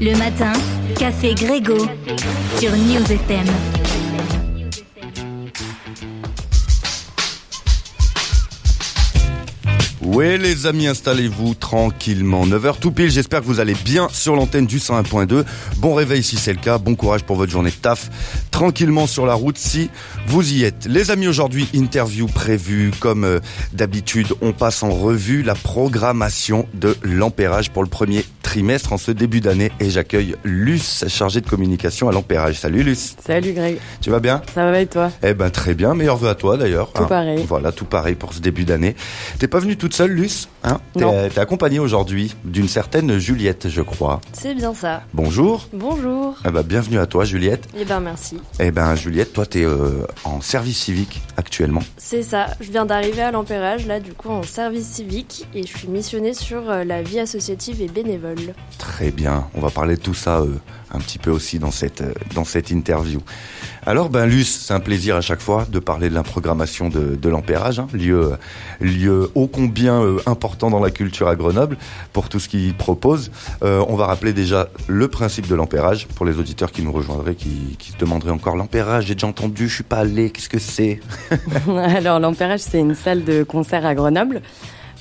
Le matin, Café Grégo sur News FM. Oui les amis, installez-vous tranquillement. 9h tout pile, j'espère que vous allez bien sur l'antenne du 101.2. Bon réveil si c'est le cas, bon courage pour votre journée de taf. Tranquillement sur la route si vous y êtes. Les amis, aujourd'hui, interview prévue. Comme euh, d'habitude, on passe en revue la programmation de l'ampérage pour le premier trimestre en ce début d'année. Et j'accueille Luce, chargée de communication à l'ampérage. Salut Luce. Salut Greg. Tu vas bien? Ça va et toi? Eh ben très bien, meilleur vœu à toi d'ailleurs. Tout pareil. Voilà, tout pareil pour ce début d'année. T'es pas venue toute seule, Luce hein Non. T'es t'es accompagnée aujourd'hui d'une certaine Juliette, je crois. C'est bien ça. Bonjour. Bonjour. Eh ben, bienvenue à toi, Juliette. Eh ben merci. Eh ben, Juliette, toi, t'es euh, en service civique actuellement. C'est ça. Je viens d'arriver à l'Empérage, là, du coup, en service civique, et je suis missionnée sur euh, la vie associative et bénévole. Très bien. On va parler de tout ça euh, un petit peu aussi dans cette euh, dans cette interview. Alors, ben, Luce, c'est un plaisir à chaque fois de parler de la programmation de, de l'ampérage, hein, lieu lieu ô combien euh, important dans la culture à Grenoble pour tout ce qu'il propose. Euh, on va rappeler déjà le principe de l'ampérage pour les auditeurs qui nous rejoindraient, qui, qui se demanderaient encore l'ampérage. J'ai déjà entendu, je suis pas allé. Qu'est-ce que c'est? Alors l'Empérage, c'est une salle de concert à Grenoble,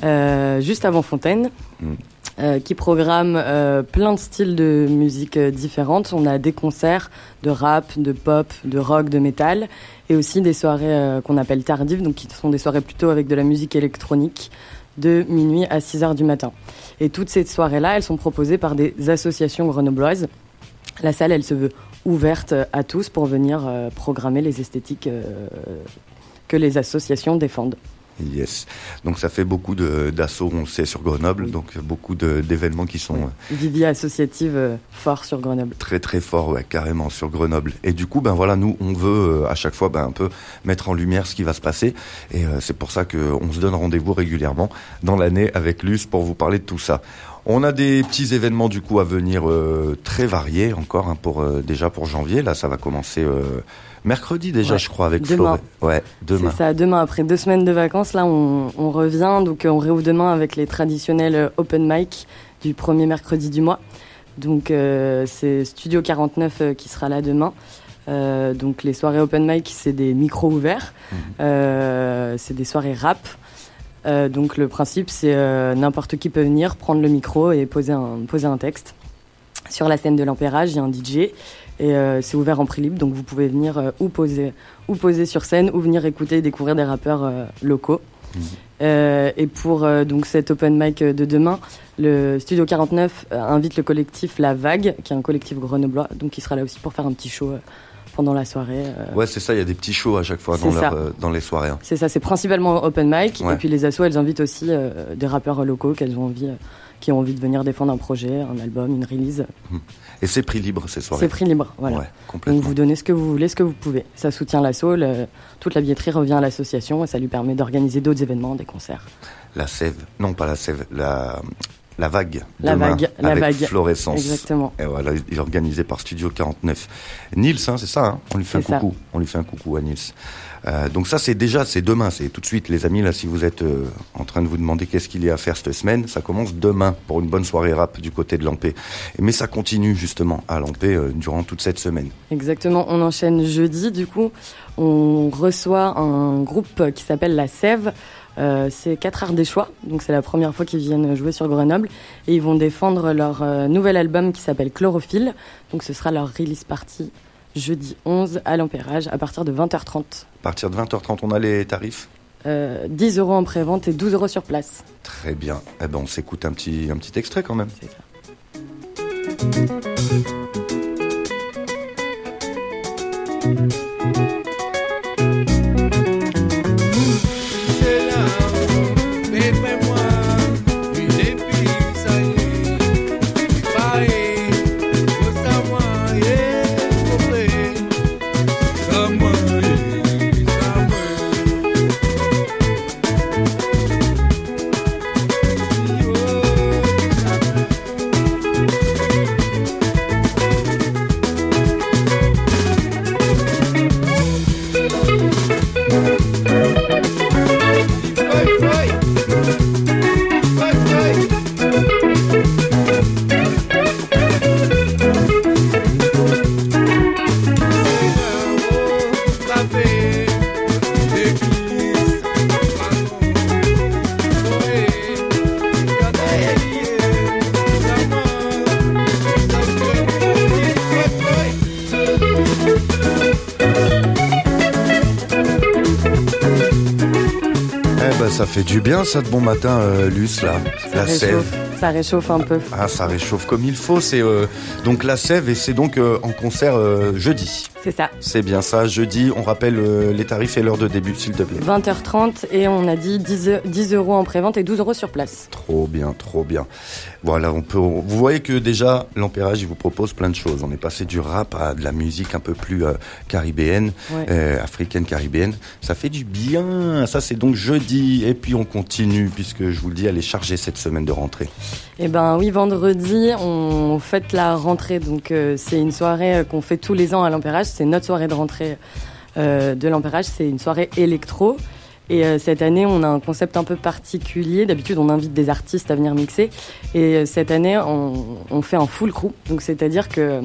euh, juste avant Fontaine, Mm. Euh, qui programme euh, plein de styles de musique euh, différentes. On a des concerts de rap, de pop, de rock, de métal, et aussi des soirées qu'on appelle tardives, donc qui sont des soirées plutôt avec de la musique électronique, de minuit à 6 heures du matin. Et toutes ces soirées-là, elles sont proposées par des associations grenobloises. La salle, elle se veut ouverte à tous pour venir programmer les esthétiques que les associations défendent. Yes. Donc ça fait beaucoup d'assauts, on le sait, sur Grenoble, donc beaucoup d'événements qui sont euh, Vivier associative euh, fort sur Grenoble. très très forts, ouais, carrément, sur Grenoble. Et du coup, ben voilà, nous, on veut euh, à chaque fois ben, un peu mettre en lumière ce qui va se passer. Et euh, c'est pour ça qu'on se donne rendez-vous régulièrement dans l'année avec Luce pour vous parler de tout ça. On a des petits événements du coup à venir euh, très variés encore hein, pour euh, déjà pour janvier. Là, ça va commencer euh, mercredi déjà, Ouais. je crois, avec Demain. Flo. Ouais, demain. C'est ça, demain, après deux semaines de vacances, là, on, on revient. Donc, euh, on réouvre demain avec les traditionnels euh, open mic du premier mercredi du mois. Donc, euh, c'est Studio 49 euh, qui sera là demain. Euh, donc, les soirées open mic, c'est des micros ouverts. Mhm. Euh, c'est des soirées rap. Donc, le principe, c'est n'importe qui peut venir, prendre le micro et poser un, poser un texte. Sur la scène de l'Empérage, il y a un DJ et euh, c'est ouvert en prix libre, donc vous pouvez venir euh, ou poser ou poser sur scène ou venir écouter et découvrir des rappeurs euh, locaux. Mhm. Et pour donc cet open mic de demain, le Studio 49 euh, invite le collectif La Vague, qui est un collectif grenoblois, donc qui sera là aussi pour faire un petit show pendant la soirée. euh. Ouais, c'est ça, il y a des petits shows à chaque fois dans, leur, euh, dans les soirées. hein. C'est ça, c'est principalement open mic. Ouais. Et puis les assos, elles invitent aussi euh, des rappeurs locaux qu'elles ont envie, qui ont envie de venir défendre un projet, un album, une release. Et c'est prix libre ces soirées. C'est prix libre, voilà. Ouais, Donc vous donnez ce que vous voulez, ce que vous pouvez. Ça soutient l'asso, le- toute la billetterie revient à l'association et ça lui permet d'organiser d'autres événements, des concerts. La sève, non pas la sève, la, la vague. La demain, vague, la avec vague. Fluorescence. Exactement. Et voilà, il est organisé par Studio 49. Nils, hein, c'est ça, hein on lui fait un ça. coucou. On lui fait un coucou à Nils. Euh, donc ça, c'est déjà, c'est demain, c'est tout de suite, les amis. Là, si vous êtes euh, en train de vous demander qu'est-ce qu'il y a à faire cette semaine, ça commence demain pour une bonne soirée rap du côté de Lampé. Mais ça continue justement à Lampé euh, durant toute cette semaine. Exactement, on enchaîne jeudi, du coup, on reçoit un groupe qui s'appelle La Sève. Euh, c'est 4 Arts des Choix, donc c'est la première fois qu'ils viennent jouer sur Grenoble. Et ils vont défendre leur euh, nouvel album qui s'appelle Chlorophylle. Donc ce sera leur release party jeudi 11 à l'Empérage à partir de 20h30. À partir de 20h30, on a les tarifs. Euh, 10 euros en pré-vente et 12 euros sur place. Très bien. Eh ben, on s'écoute un petit, un petit extrait quand même. C'est ça. Ça fait du bien ça de bon matin, euh, Luce, là. Ça La réchauffe, sève. ça réchauffe un peu. Ah, ça réchauffe comme il faut. C'est euh, donc la sève et c'est donc euh, en concert euh, jeudi. C'est ça. C'est bien ça, jeudi. On rappelle euh, les tarifs et l'heure de début, s'il te plaît. 20h30 et on a dit 10, eu- 10 euros en prévente et 12 euros sur place. Trop bien, trop bien. Voilà, on peut. Vous voyez que déjà l'Empérage, il vous propose plein de choses. On est passé du rap à de la musique un peu plus euh, caribéenne, Ouais. euh, africaine caribéenne. Ça fait du bien. Ça, c'est donc jeudi. Et puis on continue puisque je vous le dis, elle est chargée cette semaine de rentrée. Eh ben oui, vendredi, on fête la rentrée. Donc euh, c'est une soirée euh, qu'on fait tous les ans à l'Empérage. C'est notre soirée de rentrée euh, de l'Empérage. C'est une soirée électro. Et euh, cette année, on a un concept un peu particulier. D'habitude, on invite des artistes à venir mixer. Et euh, cette année, on, on fait un full crew. Donc c'est-à-dire que euh,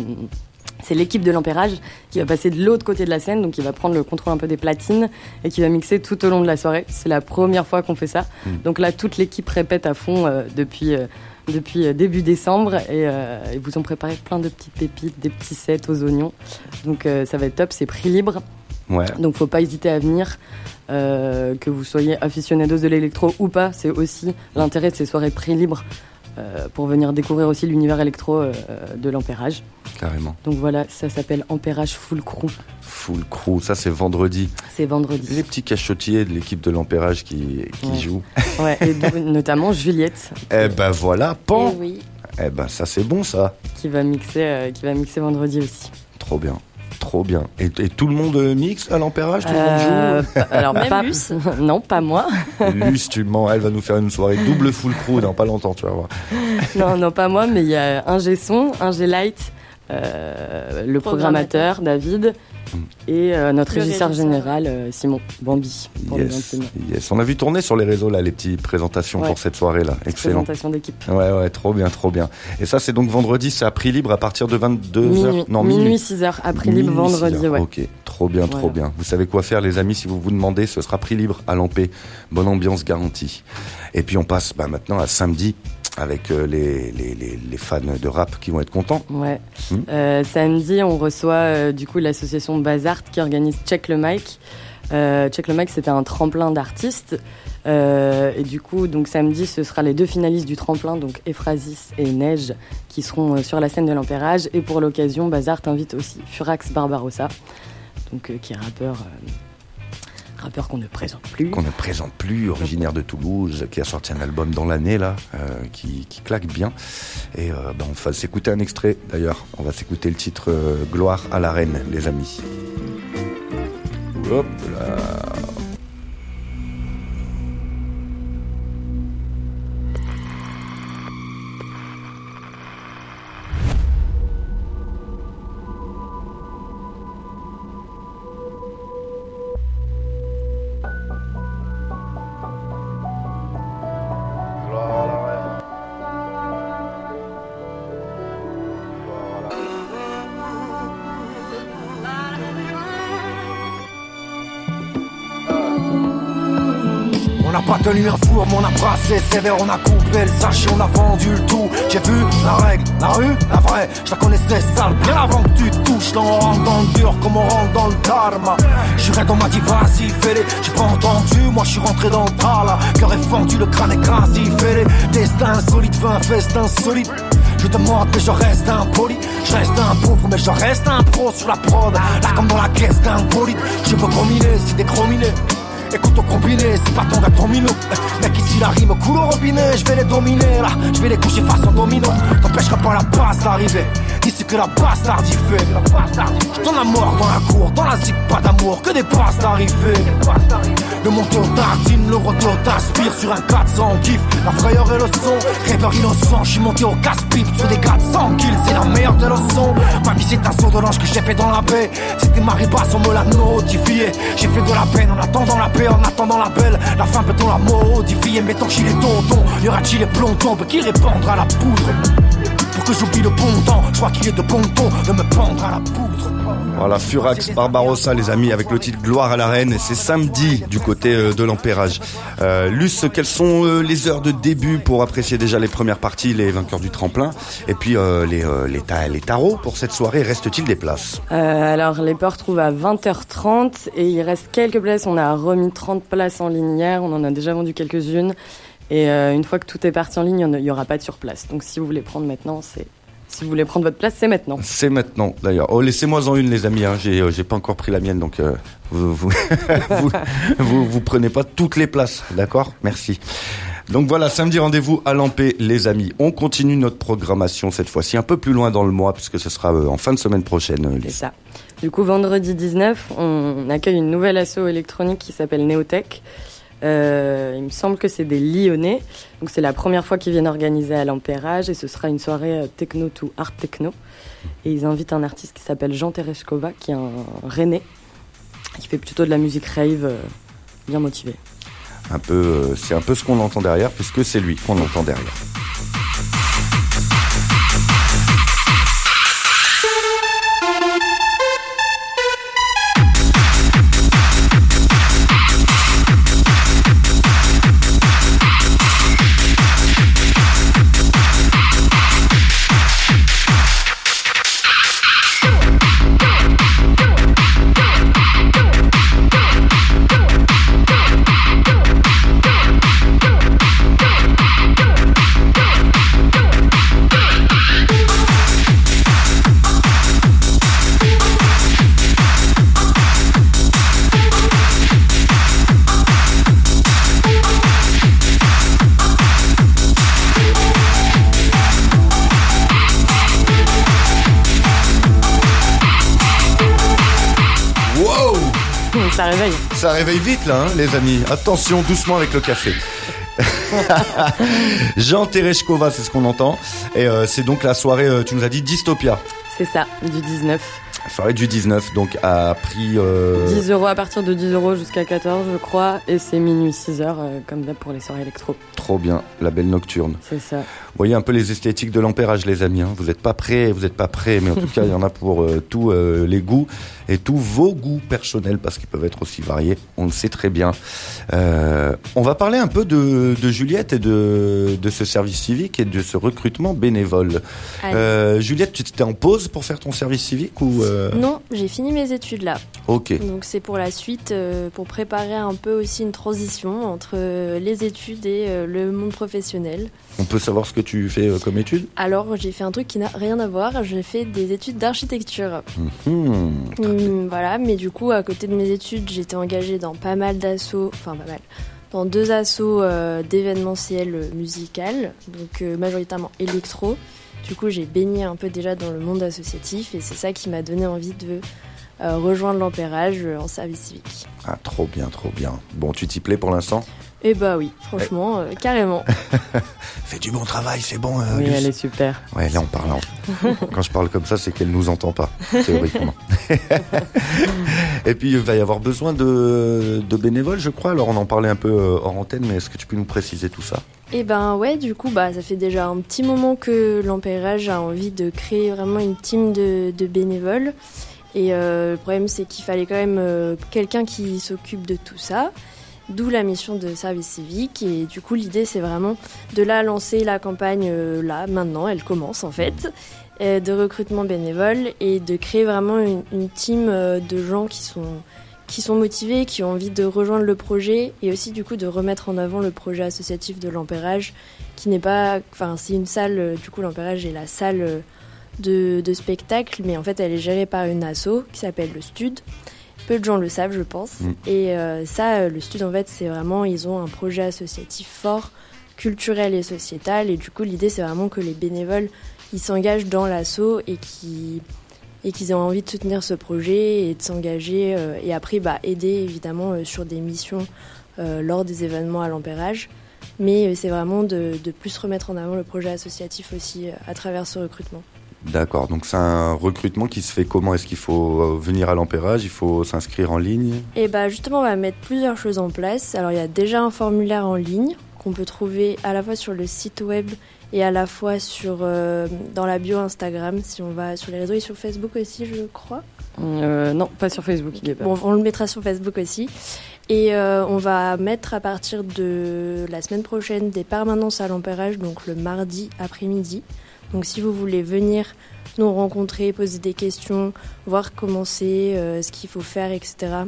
c'est l'équipe de l'Empérage qui va passer de l'autre côté de la scène, donc qui va prendre le contrôle un peu des platines et qui va mixer tout au long de la soirée. C'est la première fois qu'on fait ça. Donc là, toute l'équipe répète à fond depuis, depuis euh, début décembre et euh, ils vous ont préparé plein de petites pépites, des petits sets aux oignons. Donc euh, ça va être top, c'est prix libre. Ouais. Donc faut pas hésiter à venir, euh, que vous soyez aficionados de l'électro ou pas. C'est aussi l'intérêt de ces soirées prix libre euh, pour venir découvrir aussi l'univers électro euh, de l'Empérage. Carrément. Donc voilà, ça s'appelle Empérage Full Crew. Full crew. Ça, c'est vendredi. C'est vendredi. Les petits cachotiers de l'équipe de l'Empérage qui, qui Ouais. jouent. Ouais, et notamment Juliette Eh ben voilà, pan. Eh oui. Eh ben ça, c'est bon ça. qui va mixer, euh, qui va mixer vendredi aussi. Trop bien. Trop bien. Et, et tout le monde euh, mixe à Tout le Euh, monde alors Même pas, Luce non, pas moi. Luce, tu mens. Elle va nous faire une soirée double full crew dans pas longtemps, tu vas voir. Non, non, pas moi, mais il y a un G son, un G light, euh, le programmateur, David. Et euh, notre régisseur général euh, Simon Bambi pour Yes, yes. On a vu tourner sur les réseaux là les petites présentations Ouais. pour cette soirée là. Excellent. Présentation d'équipe. Ouais ouais, trop bien, trop bien. Et ça c'est donc vendredi, c'est à prix libre à partir de 22h. Minuit, Non, minuit 6h, à prix libre Minuit, vendredi, 6 heures. ouais. Ok, trop bien, trop Voilà. bien. Vous savez quoi faire, les amis, si vous vous demandez, ce sera prix libre à Lampé. Bonne ambiance garantie. Et puis on passe bah, maintenant à samedi avec euh, les, les, les, les fans de rap qui vont être contents. Ouais. Hmm. Euh, samedi, on reçoit euh, du coup l'association Bazart qui organise Check le Mic. Euh, Check le Mic, c'était un tremplin d'artistes. Et du coup, donc samedi, ce sera les deux finalistes du tremplin, donc Ephrasis et Neige, qui seront sur la scène de l'Empérage. Et pour l'occasion, Bazart invite aussi Furax Barbarossa, donc qui est rappeur, rappeur qu'on ne présente plus. Qu'on ne présente plus, originaire de Toulouse, qui a sorti un album dans l'année là, euh, qui, claque bien. Et euh, bah, on va s'écouter un extrait d'ailleurs. On va s'écouter le titre euh, Gloire à la reine, les amis. Hop là. Brassé sévère, on a coupé le sachet, on a vendu le tout. J'ai vu la règle, la rue, la vraie, je la connaissais sale bien avant que tu touches. Là on rentre dans le dur comme on rentre dans le karma. J'irai dans ma dit vas-y. J'ai pas entendu, moi je suis rentré dans le tas là. Cœur est fendu, le crâne écrasé, fais-les. Destin insolite, fais un festin solide. Je te demande mais je reste impoli Je reste un pauvre mais je reste un pro sur la prod Là comme dans la caisse d'un bolide Je veux combiner, c'est des chrominés Écoute au combiné, c'est pas ton gars ton minot. Eh, Mec ici la rime coule au robinet. Je vais les dominer là, je vais les coucher face en domino. T'empêchera pas la passe d'arriver D'ici que la bastarde y fait. Donne la mort dans la cour, dans la zig pas d'amour Que des passes d'arrivée Le monté au tartine, le retour t'aspire sur un 400 kiff. La frayeur et le son, rêveur innocent Je suis monté au casse-pipe sur des 400 kills C'est la meilleure des leçons. Ma vie c'est un saut de l'ange que j'ai fait dans la baie. C'était marée basse, on me l'a notifié. J'ai fait de la peine en attendant la paix, en attendant la belle. La fin peut-on la modifier? Mettons chez les tontons Y aura-t-il les Peut qui répondre à la poudre? Pour que j'oublie le bon temps Je crois qu'il est de bon ton de me pendre à la poudre Voilà, Furax Barbarossa, les amis, avec le titre Gloire à la Reine. Et c'est samedi du côté euh, de l'Empérage. Euh, Luce, quelles sont euh, les heures de début pour apprécier déjà les premières parties, les vainqueurs du tremplin? Et puis euh, les, euh, les, ta- les tarots pour cette soirée, reste-t-il des places? Euh, alors, les portes trouvent à 20h30 et il reste quelques places. On a remis 30 places en ligne hier. On en a déjà vendu quelques-unes. Et euh, une fois que tout est parti en ligne, il n'y aura pas de surplace. Donc, si vous voulez prendre maintenant, c'est. Si vous voulez prendre votre place, c'est maintenant. C'est maintenant, d'ailleurs. Oh, laissez-moi en une, les amis. Hein. J'ai, euh, pas encore pris la mienne, donc euh, vous, vous, vous, vous, vous prenez pas toutes les places, d'accord? Merci. Donc voilà, samedi rendez-vous à Lampé, les amis. On continue notre programmation cette fois-ci un peu plus loin dans le mois, puisque ce sera euh, en fin de semaine prochaine. C'est ça. Du coup, vendredi 19, on accueille une nouvelle asso électronique qui s'appelle Neotech. Euh, il me semble que c'est des Lyonnais. Donc, c'est la première fois qu'ils viennent organiser à l'Empérage et ce sera une soirée euh, techno to art techno. Et ils invitent un artiste qui s'appelle Jean Tereshkova, qui est un Rennais, qui fait plutôt de la musique rave, euh, bien motivé. Un peu, c'est un peu ce qu'on entend derrière, puisque c'est lui qu'on entend derrière. Ça réveille vite là, hein, les amis. Attention, doucement avec le café. Jean Tereshkova, c'est ce qu'on entend. Et euh, c'est donc la soirée, euh, tu nous as dit Dystopia. C'est ça, du 19. Soirée du 19, donc à prix... euh, 10 euros à partir de 10 euros jusqu'à 14, je crois. Et c'est minuit 6 heures, euh, comme d'hab pour les soirées électro. Trop bien, la belle nocturne. C'est ça. Vous voyez un peu les esthétiques de l'ampérage, les amis. hein. Vous n'êtes pas prêts, vous n'êtes pas prêts, mais en tout cas, il y en a pour euh, tous euh, les goûts et tous vos goûts personnels, parce qu'ils peuvent être aussi variés. On le sait très bien. Euh, on va parler un peu de, de Juliette et de, de ce service civique et de ce recrutement bénévole. Euh, Juliette, tu étais en pause pour faire ton service civique ou euh, Non, j'ai fini mes études là. Ok. Donc c'est pour la suite, euh, pour préparer un peu aussi une transition entre euh, les études et euh, le monde professionnel. On peut savoir ce que tu fais euh, comme étude? Alors j'ai fait un truc qui n'a rien à voir, j'ai fait des études d'architecture. Hmm. Hum, voilà, mais du coup à côté de mes études, j'étais engagée dans pas mal d'assauts, enfin pas mal, dans deux assauts euh, d'événementiel euh, musical, donc euh, majoritairement électro. Du coup j'ai baigné un peu déjà dans le monde associatif et c'est ça qui m'a donné envie de euh, rejoindre l'Empérage euh, en service civique. Ah, trop bien, trop bien. Bon, tu t'y plais pour l'instant? Eh bah oui, franchement, euh, carrément. Fais du bon travail, c'est bon. euh, oui, Luce elle est super. Ouais, là on parle. en- Quand je parle comme ça, c'est qu'elle nous entend pas, théoriquement. Et puis il va y avoir besoin de, de bénévoles, je crois. Alors on en parlait un peu hors antenne, mais est-ce que tu peux nous préciser tout ça? Et ben ouais, du coup, bah, ça fait déjà un petit moment que l'Empérage a envie de créer vraiment une team de, bénévoles. Et euh, le problème, c'est qu'il fallait quand même euh, quelqu'un qui s'occupe de tout ça. D'où la mission de service civique. Et du coup, l'idée, c'est vraiment de la lancer la campagne euh, là, maintenant. Elle commence en fait. de recrutement bénévole et de créer vraiment une, team de gens qui sont qui sont motivés, qui ont envie de rejoindre le projet et aussi du coup de remettre en avant le projet associatif de l'Empérage qui n'est pas enfin c'est une salle euh, du coup l'Empérage est la salle euh, de, de spectacle mais en fait elle est gérée par une asso qui s'appelle le Stud. Peu de gens le savent je pense. Mm. et euh, ça le Stud en fait c'est vraiment ils ont un projet associatif fort culturel et sociétal. Et du coup l'idée c'est vraiment que les bénévoles ils s'engagent dans l'asso et qui et qu'ils aient envie de soutenir ce projet et de s'engager euh, et après bah, aider évidemment euh, sur des missions euh, lors des événements à l'Empérage. Mais c'est vraiment de, de plus remettre en avant le projet associatif aussi à travers ce recrutement. D'accord, donc c'est un recrutement qui se fait comment? Est-ce qu'il faut venir à l'empérage Il faut s'inscrire en ligne? Et bah justement on va mettre plusieurs choses en place. Alors il y a déjà un formulaire en ligne qu'on peut trouver à la fois sur le site web et à la fois sur euh, dans la bio Instagram si on va sur les réseaux et sur Facebook aussi je crois. Euh, non, pas sur Facebook, il est pas. Bon, on le mettra sur Facebook aussi. Et euh, on va mettre à partir de la semaine prochaine des permanences à l'ampérage, donc le mardi après-midi. Donc si vous voulez venir nous rencontrer, poser des questions, voir comment c'est, euh, ce qu'il faut faire, etc.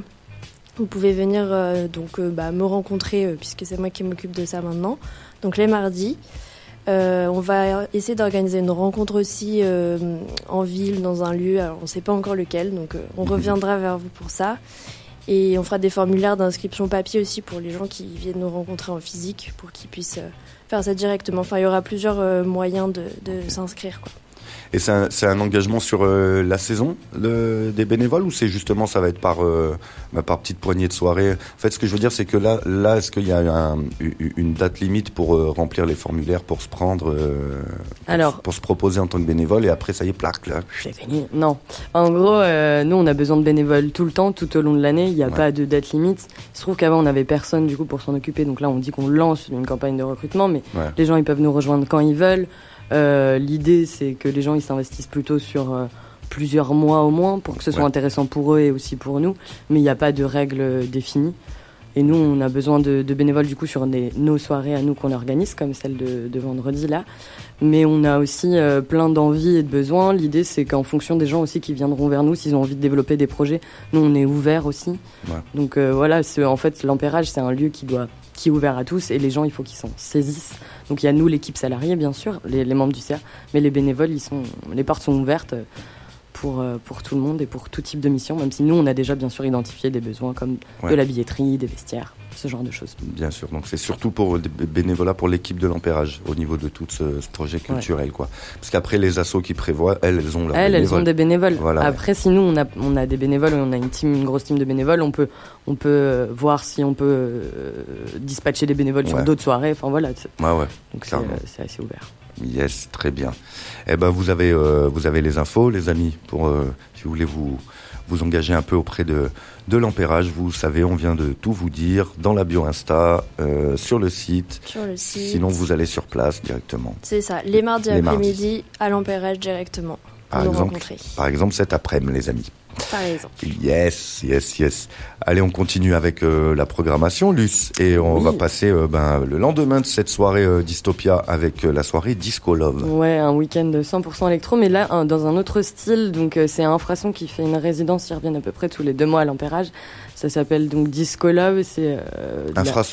Vous pouvez venir donc bah, me rencontrer puisque c'est moi qui m'occupe de ça maintenant. Donc les mardis. Euh, on va essayer d'organiser une rencontre aussi euh, en ville, dans un lieu. Alors, on ne sait pas encore lequel, donc euh, on reviendra vers vous pour ça. Et on fera des formulaires d'inscription papier aussi pour les gens qui viennent nous rencontrer en physique, pour qu'ils puissent euh, faire ça directement. Enfin, il y aura plusieurs euh, moyens de, de s'inscrire. quoi. Et c'est un, engagement sur euh, la saison le- des bénévoles ou c'est justement ça va être par euh, bah, par petite poignée de soirée? En fait, ce que je veux dire, c'est que là, là, est-ce qu'il y a un- une date limite pour euh, remplir les formulaires, pour se prendre, pour, Alors- se- pour se proposer en tant que bénévole et après ça y est, plaque là. Fini. Non. En gros, nous, on a besoin de bénévoles tout le temps, tout au long de l'année. Il n'y a Ouais. pas de date limite. Il se trouve qu'avant, on n'avait personne du coup pour s'en occuper. Donc là, on dit qu'on lance une campagne de recrutement, mais Ouais. les gens, ils peuvent nous rejoindre quand ils veulent. Euh, L'idée, c'est que les gens, ils s'investissent plutôt sur euh, plusieurs mois au moins pour que ce soit Ouais. intéressant pour eux et aussi pour nous. Mais il n'y a pas de règles définies. Et nous, on a besoin de, de bénévoles du coup sur des- nos soirées à nous qu'on organise, comme celle de, de vendredi là. Mais on a aussi euh, plein d'envies et de besoins. L'idée, c'est qu'en fonction des gens aussi qui viendront vers nous, s'ils ont envie de développer des projets, nous, on est ouvert aussi. Ouais. Donc euh, voilà, en fait, l'ampérage, c'est un lieu qui doit qui est ouvert à tous et les gens, il faut qu'ils s'en saisissent. Donc il y a nous, l'équipe salariée, bien sûr, les, les membres du CA, mais les bénévoles, ils sont, les portes sont ouvertes euh, pour, euh, pour tout le monde et pour tout type de mission, même si nous, on a déjà bien sûr identifié des besoins comme Ouais. de la billetterie, des vestiaires, ce genre de choses. Bien sûr. Donc c'est surtout pour des bé- bénévolat pour l'équipe de l'ampérage au niveau de tout ce, ce projet culturel, quoi. Parce qu'après les assos qui prévoient, elles, elles ont leur Elles, elles ont des bénévoles. Voilà, ouais. Après, si nous, on a, on a des bénévoles, on a une team, une grosse team de bénévoles, on peut, on peut euh, voir si on peut euh, dispatcher des bénévoles sur d'autres soirées. Enfin voilà, donc c'est assez ouvert. Yes, très bien. Eh ben, vous avez, euh, vous avez les infos, les amis, pour euh, si vous voulez vous vous engager un peu auprès de de l'ampérage. Vous savez, on vient de tout vous dire dans la bio Insta, euh, sur le site. Sur le site. Sinon, vous allez sur place directement. C'est ça, les mardis après-midi à l'ampérage directement. Par nous exemple, rencontrer, par exemple cet après-midi, les amis. Par exemple. Yes, yes, yes. Allez, on continue avec euh, la programmation, Luce, et on Oui. va passer euh, ben, le lendemain de cette soirée euh, Dystopia avec la soirée Disco Love. Ouais, un week-end 100% électro, mais là, un- dans un autre style. Donc, c'est Infrason qui fait une résidence, ils reviennent à peu près tous les deux mois à l'ampérage. Ça s'appelle donc Disco Love. C'est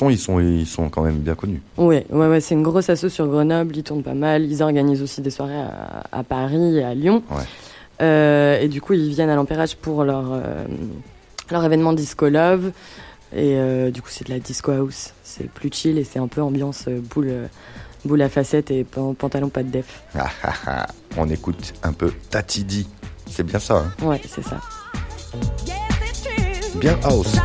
ils sont, ils sont quand même bien connus. Ouais, ouais, ouais, c'est une grosse asso sur Grenoble, ils tournent pas mal, ils organisent aussi des soirées à, à Paris et à Lyon. Ouais. Euh, et du coup, ils viennent à l'Empérage pour leur, euh, leur événement Disco Love. Et euh, du coup, c'est de la disco house. C'est plus chill et c'est un peu ambiance boule, boule à facettes et pan- pantalon pas de def. Ah, ah, ah. On écoute un peu Tatidi. C'est bien ça, hein? Ouais, c'est ça. Bien house.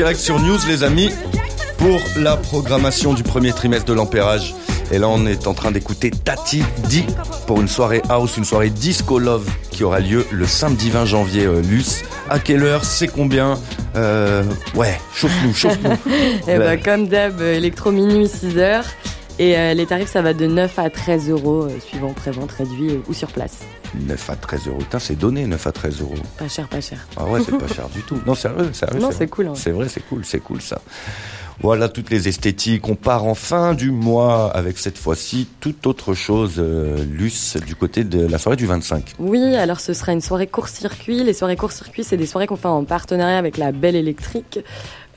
Direct sur News, les amis, pour la programmation du premier trimestre de l'Empérage. Et là, on est en train d'écouter Tati Di pour une soirée house, une soirée disco love qui aura lieu le samedi 20 janvier, euh, Luce. À quelle heure? C'est combien? Euh, Ouais, chauffe-nous, chauffe-nous. Et bah, Ouais. comme d'hab, euh, électro minuit 6 heures. Et euh, les tarifs, ça va de 9 à 13 euros, euh, suivant pré-vente réduit euh, ou sur place. 9 à 13 euros. Putain, c'est donné, 9 à 13 euros. Pas cher, pas cher. Ah ouais, c'est pas cher du tout. Non, sérieux, sérieux. Non, vrai. c'est cool, hein. C'est vrai, c'est cool, c'est cool ça. Voilà toutes les esthétiques. On part en fin du mois avec cette fois-ci toute autre chose, euh, Luce, du côté de la soirée du 25. Oui, alors ce sera une soirée court-circuit. Les soirées court-circuit, c'est des soirées qu'on fait en partenariat avec la Belle Électrique.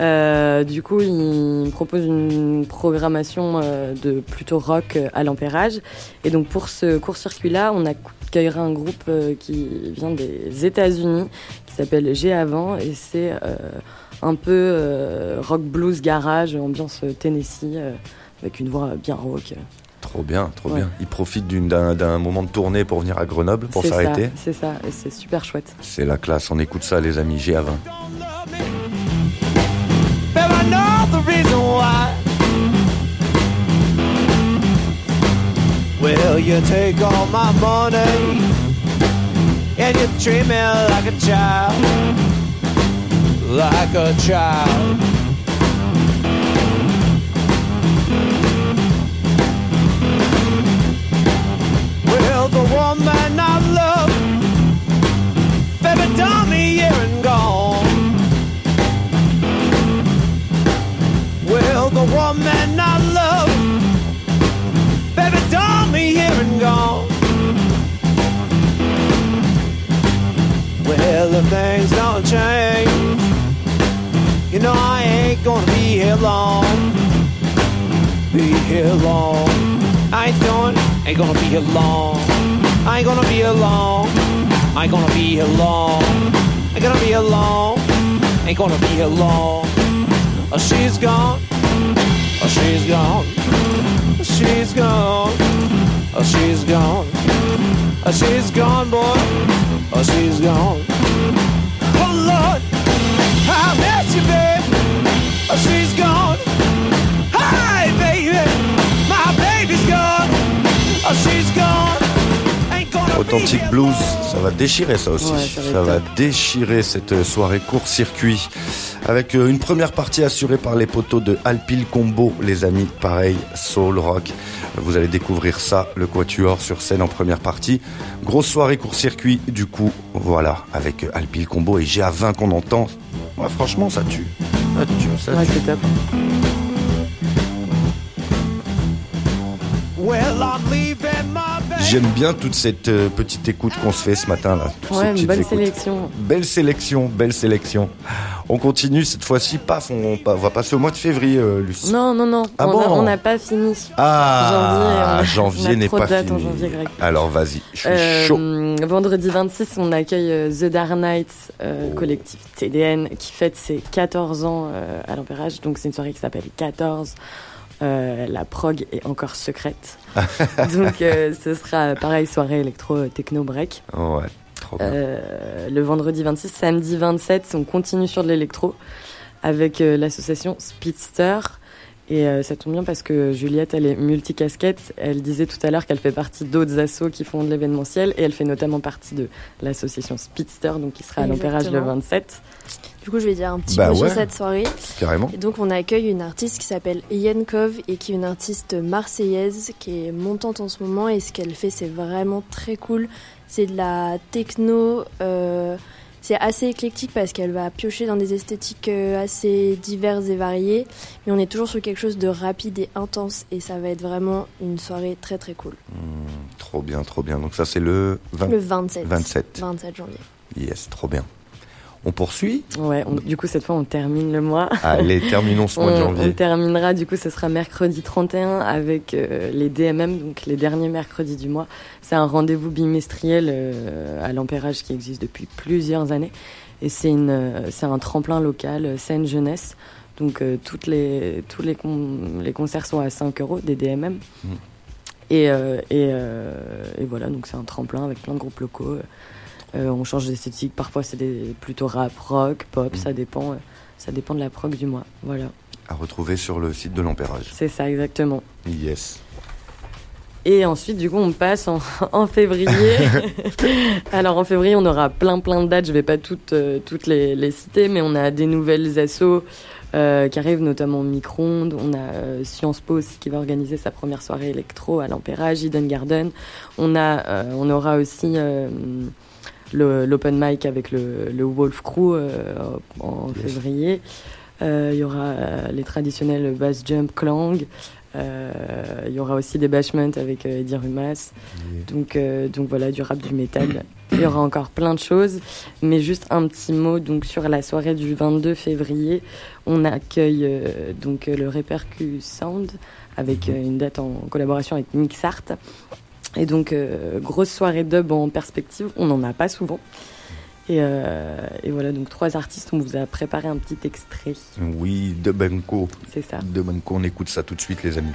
Euh, du coup, ils proposent une programmation euh, de plutôt rock euh, à l'ampérage. Et donc pour ce court-circuit-là, on accueillera un groupe qui vient des États-Unis, qui s'appelle G Avant, et c'est un peu euh, rock blues garage, ambiance euh, Tennessee, euh, avec une voix bien rock. Trop bien, trop Ouais. bien. Ils profitent d'un d'un moment de tournée pour venir à Grenoble, pour s'arrêter. C'est ça, et c'est super chouette. C'est la classe. On écoute ça, les amis. G à 20. Babe, I know the reason why. Well, you take all my money and you treat me like a child, like a child. Well, the woman I love, baby, done me here and gone. Well, the woman I love, baby, done me here and gone. Well, if things don't change, know I ain't gonna be here long. Be here long. I doing, ain't gonna be here long. I ain't gonna be here long. I ain't gonna be here long. Ain't gonna be here long. Ain't gonna be here long. Oh, she's gone. Oh, she's gone. She's gone. Oh, she's gone. Oh, she's gone, boy. Oh, she's gone. Oh, Lord. I miss you, babe. She's gone. Hi, baby. My baby's gone. She's gone. Ain't gonna be Authentique Blues, ça va déchirer ça aussi. Ouais, ça va ça déchirer cette soirée court-circuit. Avec euh, une première partie assurée par les poteaux de Alpil Combo, les amis, pareil, soul rock. Vous allez découvrir ça, le Quatuor sur scène en première partie. Grosse soirée court-circuit, du coup, voilà, avec euh, Alpil Combo et GA20 qu'on entend. Ouais, franchement, ça tue. Ça tue, ça Ouais, tue. c'est top. Well, I'm leaving my baby. J'aime bien toute cette euh, petite écoute qu'on se fait ce matin là. Ouais, une écoutes. sélection. Belle sélection, belle sélection. On continue cette fois-ci, paf, on, on va passer au mois de février, euh, Lucie. Non, non, non, Ah on a- bon on n'a pas fini. Ah, Janvier, n'est pas fini. en janvier. Alors vas-y, je suis Euh, chaud. vendredi 26, on accueille euh, The Dark Knights, euh, collectif TDN, qui fête ses 14 ans à l'Empérage. Donc c'est une soirée qui s'appelle 14. Euh, la prog est encore secrète. Donc euh, ce sera pareil, soirée électro-techno-break. Ouais, trop bien. Euh, le vendredi 26, samedi 27, on continue sur de l'électro avec euh, l'association Speedster. Et euh, ça tombe bien parce que Juliette, elle est multicasquette. Elle disait tout à l'heure qu'elle fait partie d'autres assos qui font de l'événementiel. Et elle fait notamment partie de l'association Speedster, donc qui sera à l'Empérage le Exactement. 27. Du coup, je vais dire un petit Bah mot ouais. sur cette soirée. Carrément. Et donc, on accueille une artiste qui s'appelle Ian Cove et qui est une artiste marseillaise qui est montante en ce moment. Et ce qu'elle fait, c'est vraiment très cool. C'est de la techno. euh, c'est assez éclectique parce qu'elle va piocher dans des esthétiques euh, assez diverses et variées. Mais on est toujours sur quelque chose de rapide et intense. Et ça va être vraiment une soirée très très cool. Trop bien, trop bien. Donc ça c'est le 20... Le 27. 27. 27 janvier. Yes, trop bien. On poursuit Ouais, on- du coup, cette fois, on termine le mois. Allez, terminons ce mois de On, on janvier. terminera, du coup, ce sera mercredi 31 avec euh, les DMM, donc les derniers mercredis du mois. C'est un rendez-vous bimestriel euh, à l'Empérage qui existe depuis plusieurs années. Et c'est une, euh, un tremplin local, euh, scène jeunesse. Donc toutes les, tous les, con- les concerts sont à 5 euros des DMM. Et, et, et voilà, donc c'est un tremplin avec plein de groupes locaux. Euh, on change d'esthétique. Parfois c'est des, plutôt rap, rock, pop. Mhm. Ça dépend. euh, ça dépend de la prog du mois. Voilà. À retrouver sur le site de l'Empérage. C'est ça, exactement. Yes. Et ensuite, du coup, on passe en, en février. Alors, en février, on aura plein, plein de dates. Je vais pas toutes, euh, toutes les, les citer, mais on a des nouvelles assos euh, qui arrivent, notamment Micronde. On a euh, Sciences Po aussi qui va organiser sa première soirée électro à l'Empérage, Eden Garden. On, a, on aura aussi l'open mic avec le, le Wolf Crew euh, en Yes. février. Euh, Il y aura euh, les traditionnels bass jump clang. Il y aura aussi des bashments avec Eddie Rumas. Donc, donc voilà, du rap, du métal. Il y aura encore plein de choses. Mais juste un petit mot donc, sur la soirée du 22 février. On accueille euh, donc le Repercu Sound avec euh, une date en collaboration avec Mixart. Et donc, euh, grosse soirée dub en perspective. On n'en a pas souvent. Et, euh, et voilà, donc trois artistes, on vous a préparé un petit extrait. Oui, de Benko. C'est ça. De Benko, on écoute ça tout de suite, les amis.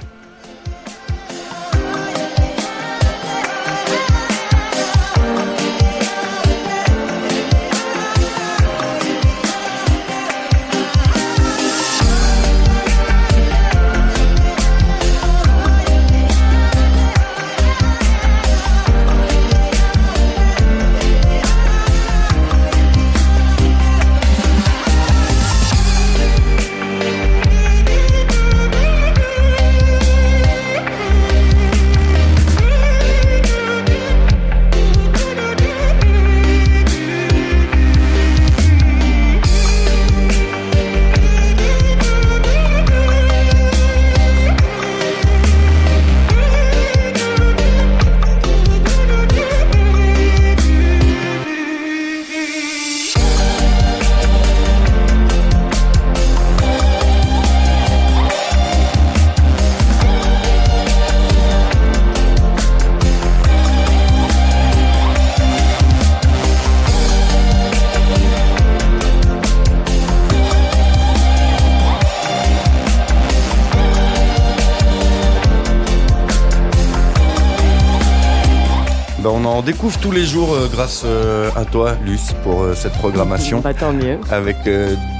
Découvre tous les jours euh, grâce euh, à toi, Luce, pour euh, cette programmation. Bah, tant mieux. Avec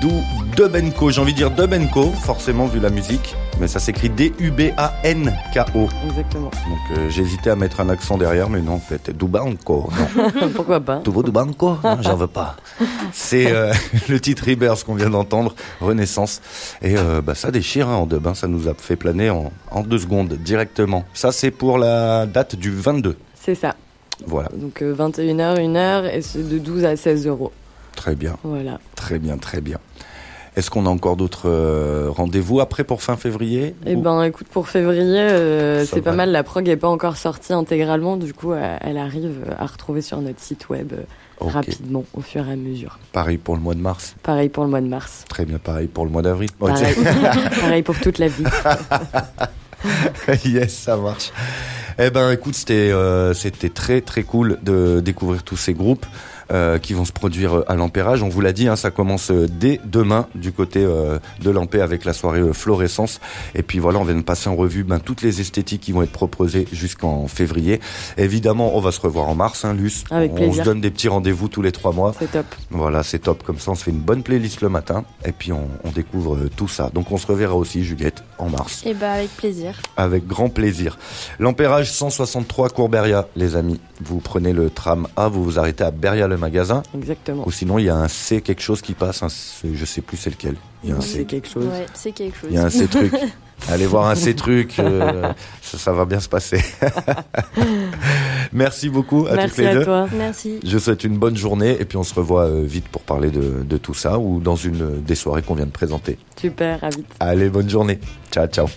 Dou Dubenko. J'ai envie de dire Dubenko, forcément, vu la musique. Mais ça s'écrit D-U-B-A-N-K-O. Exactement. Donc j'ai hésité à mettre un accent derrière, mais non, en fait, Dubanko. Pourquoi pas Tu veux Dubanko Non, j'en veux pas. C'est le titre Rebirth qu'on vient d'entendre, Renaissance. Et bah, ça déchire hein, en dub, hein. ça nous a fait planer en, en deux secondes directement. Ça, c'est pour la date du 22. C'est ça. Voilà, Donc euh, 21h, 1h et c'est de 12 à 16 euros. très bien, Voilà. très bien, très bien. Est-ce qu'on a encore d'autres euh, rendez-vous après pour fin février Eh Ou- ben écoute, pour février, euh, c'est pas mal. La prog est pas encore sortie intégralement. Du coup, euh, elle arrive à retrouver sur notre site web euh, rapidement, au fur et à mesure. Pareil pour le mois de mars. Pareil pour le mois de mars. Très bien, pareil pour le mois d'avril. Pareil, pareil pour toute la vie. yes, ça marche. Eh ben, écoute, c'était euh, c'était très très cool de découvrir tous ces groupes qui vont se produire à l'Ampérage. On vous l'a dit, hein, ça commence euh, dès demain du côté euh, de l'Ampé avec la soirée euh, Florescence. Et puis voilà, on vient de passer en revue ben, toutes les esthétiques qui vont être proposées jusqu'en février. Évidemment, on va se revoir en mars, hein, Luce. Avec on plaisir. se donne des petits rendez-vous tous les trois mois. C'est top. Voilà, c'est top. Comme ça, on se fait une bonne playlist le matin et puis on, on découvre euh, tout ça. Donc, on se reverra aussi, Juliette, en mars. Et bah avec plaisir. Avec grand plaisir. L'ampérage 163 Courberia, les amis. Vous prenez le tram A, vous vous arrêtez à Beria le magasin. Exactement. Ou sinon, il y a un C quelque chose qui passe. Un C- je sais plus c'est lequel. Il y a un C. quelque chose. Ouais, c'est quelque chose. Il y a un C truc. Allez voir un C truc. euh, ça, ça va bien se passer. Merci beaucoup à toutes Merci les à deux. toi. Merci. Je vous souhaite une bonne journée et puis on se revoit euh, vite pour parler de, de tout ça ou dans une des soirées qu'on vient de présenter. Super, à vite. Allez, bonne journée. Ciao, ciao.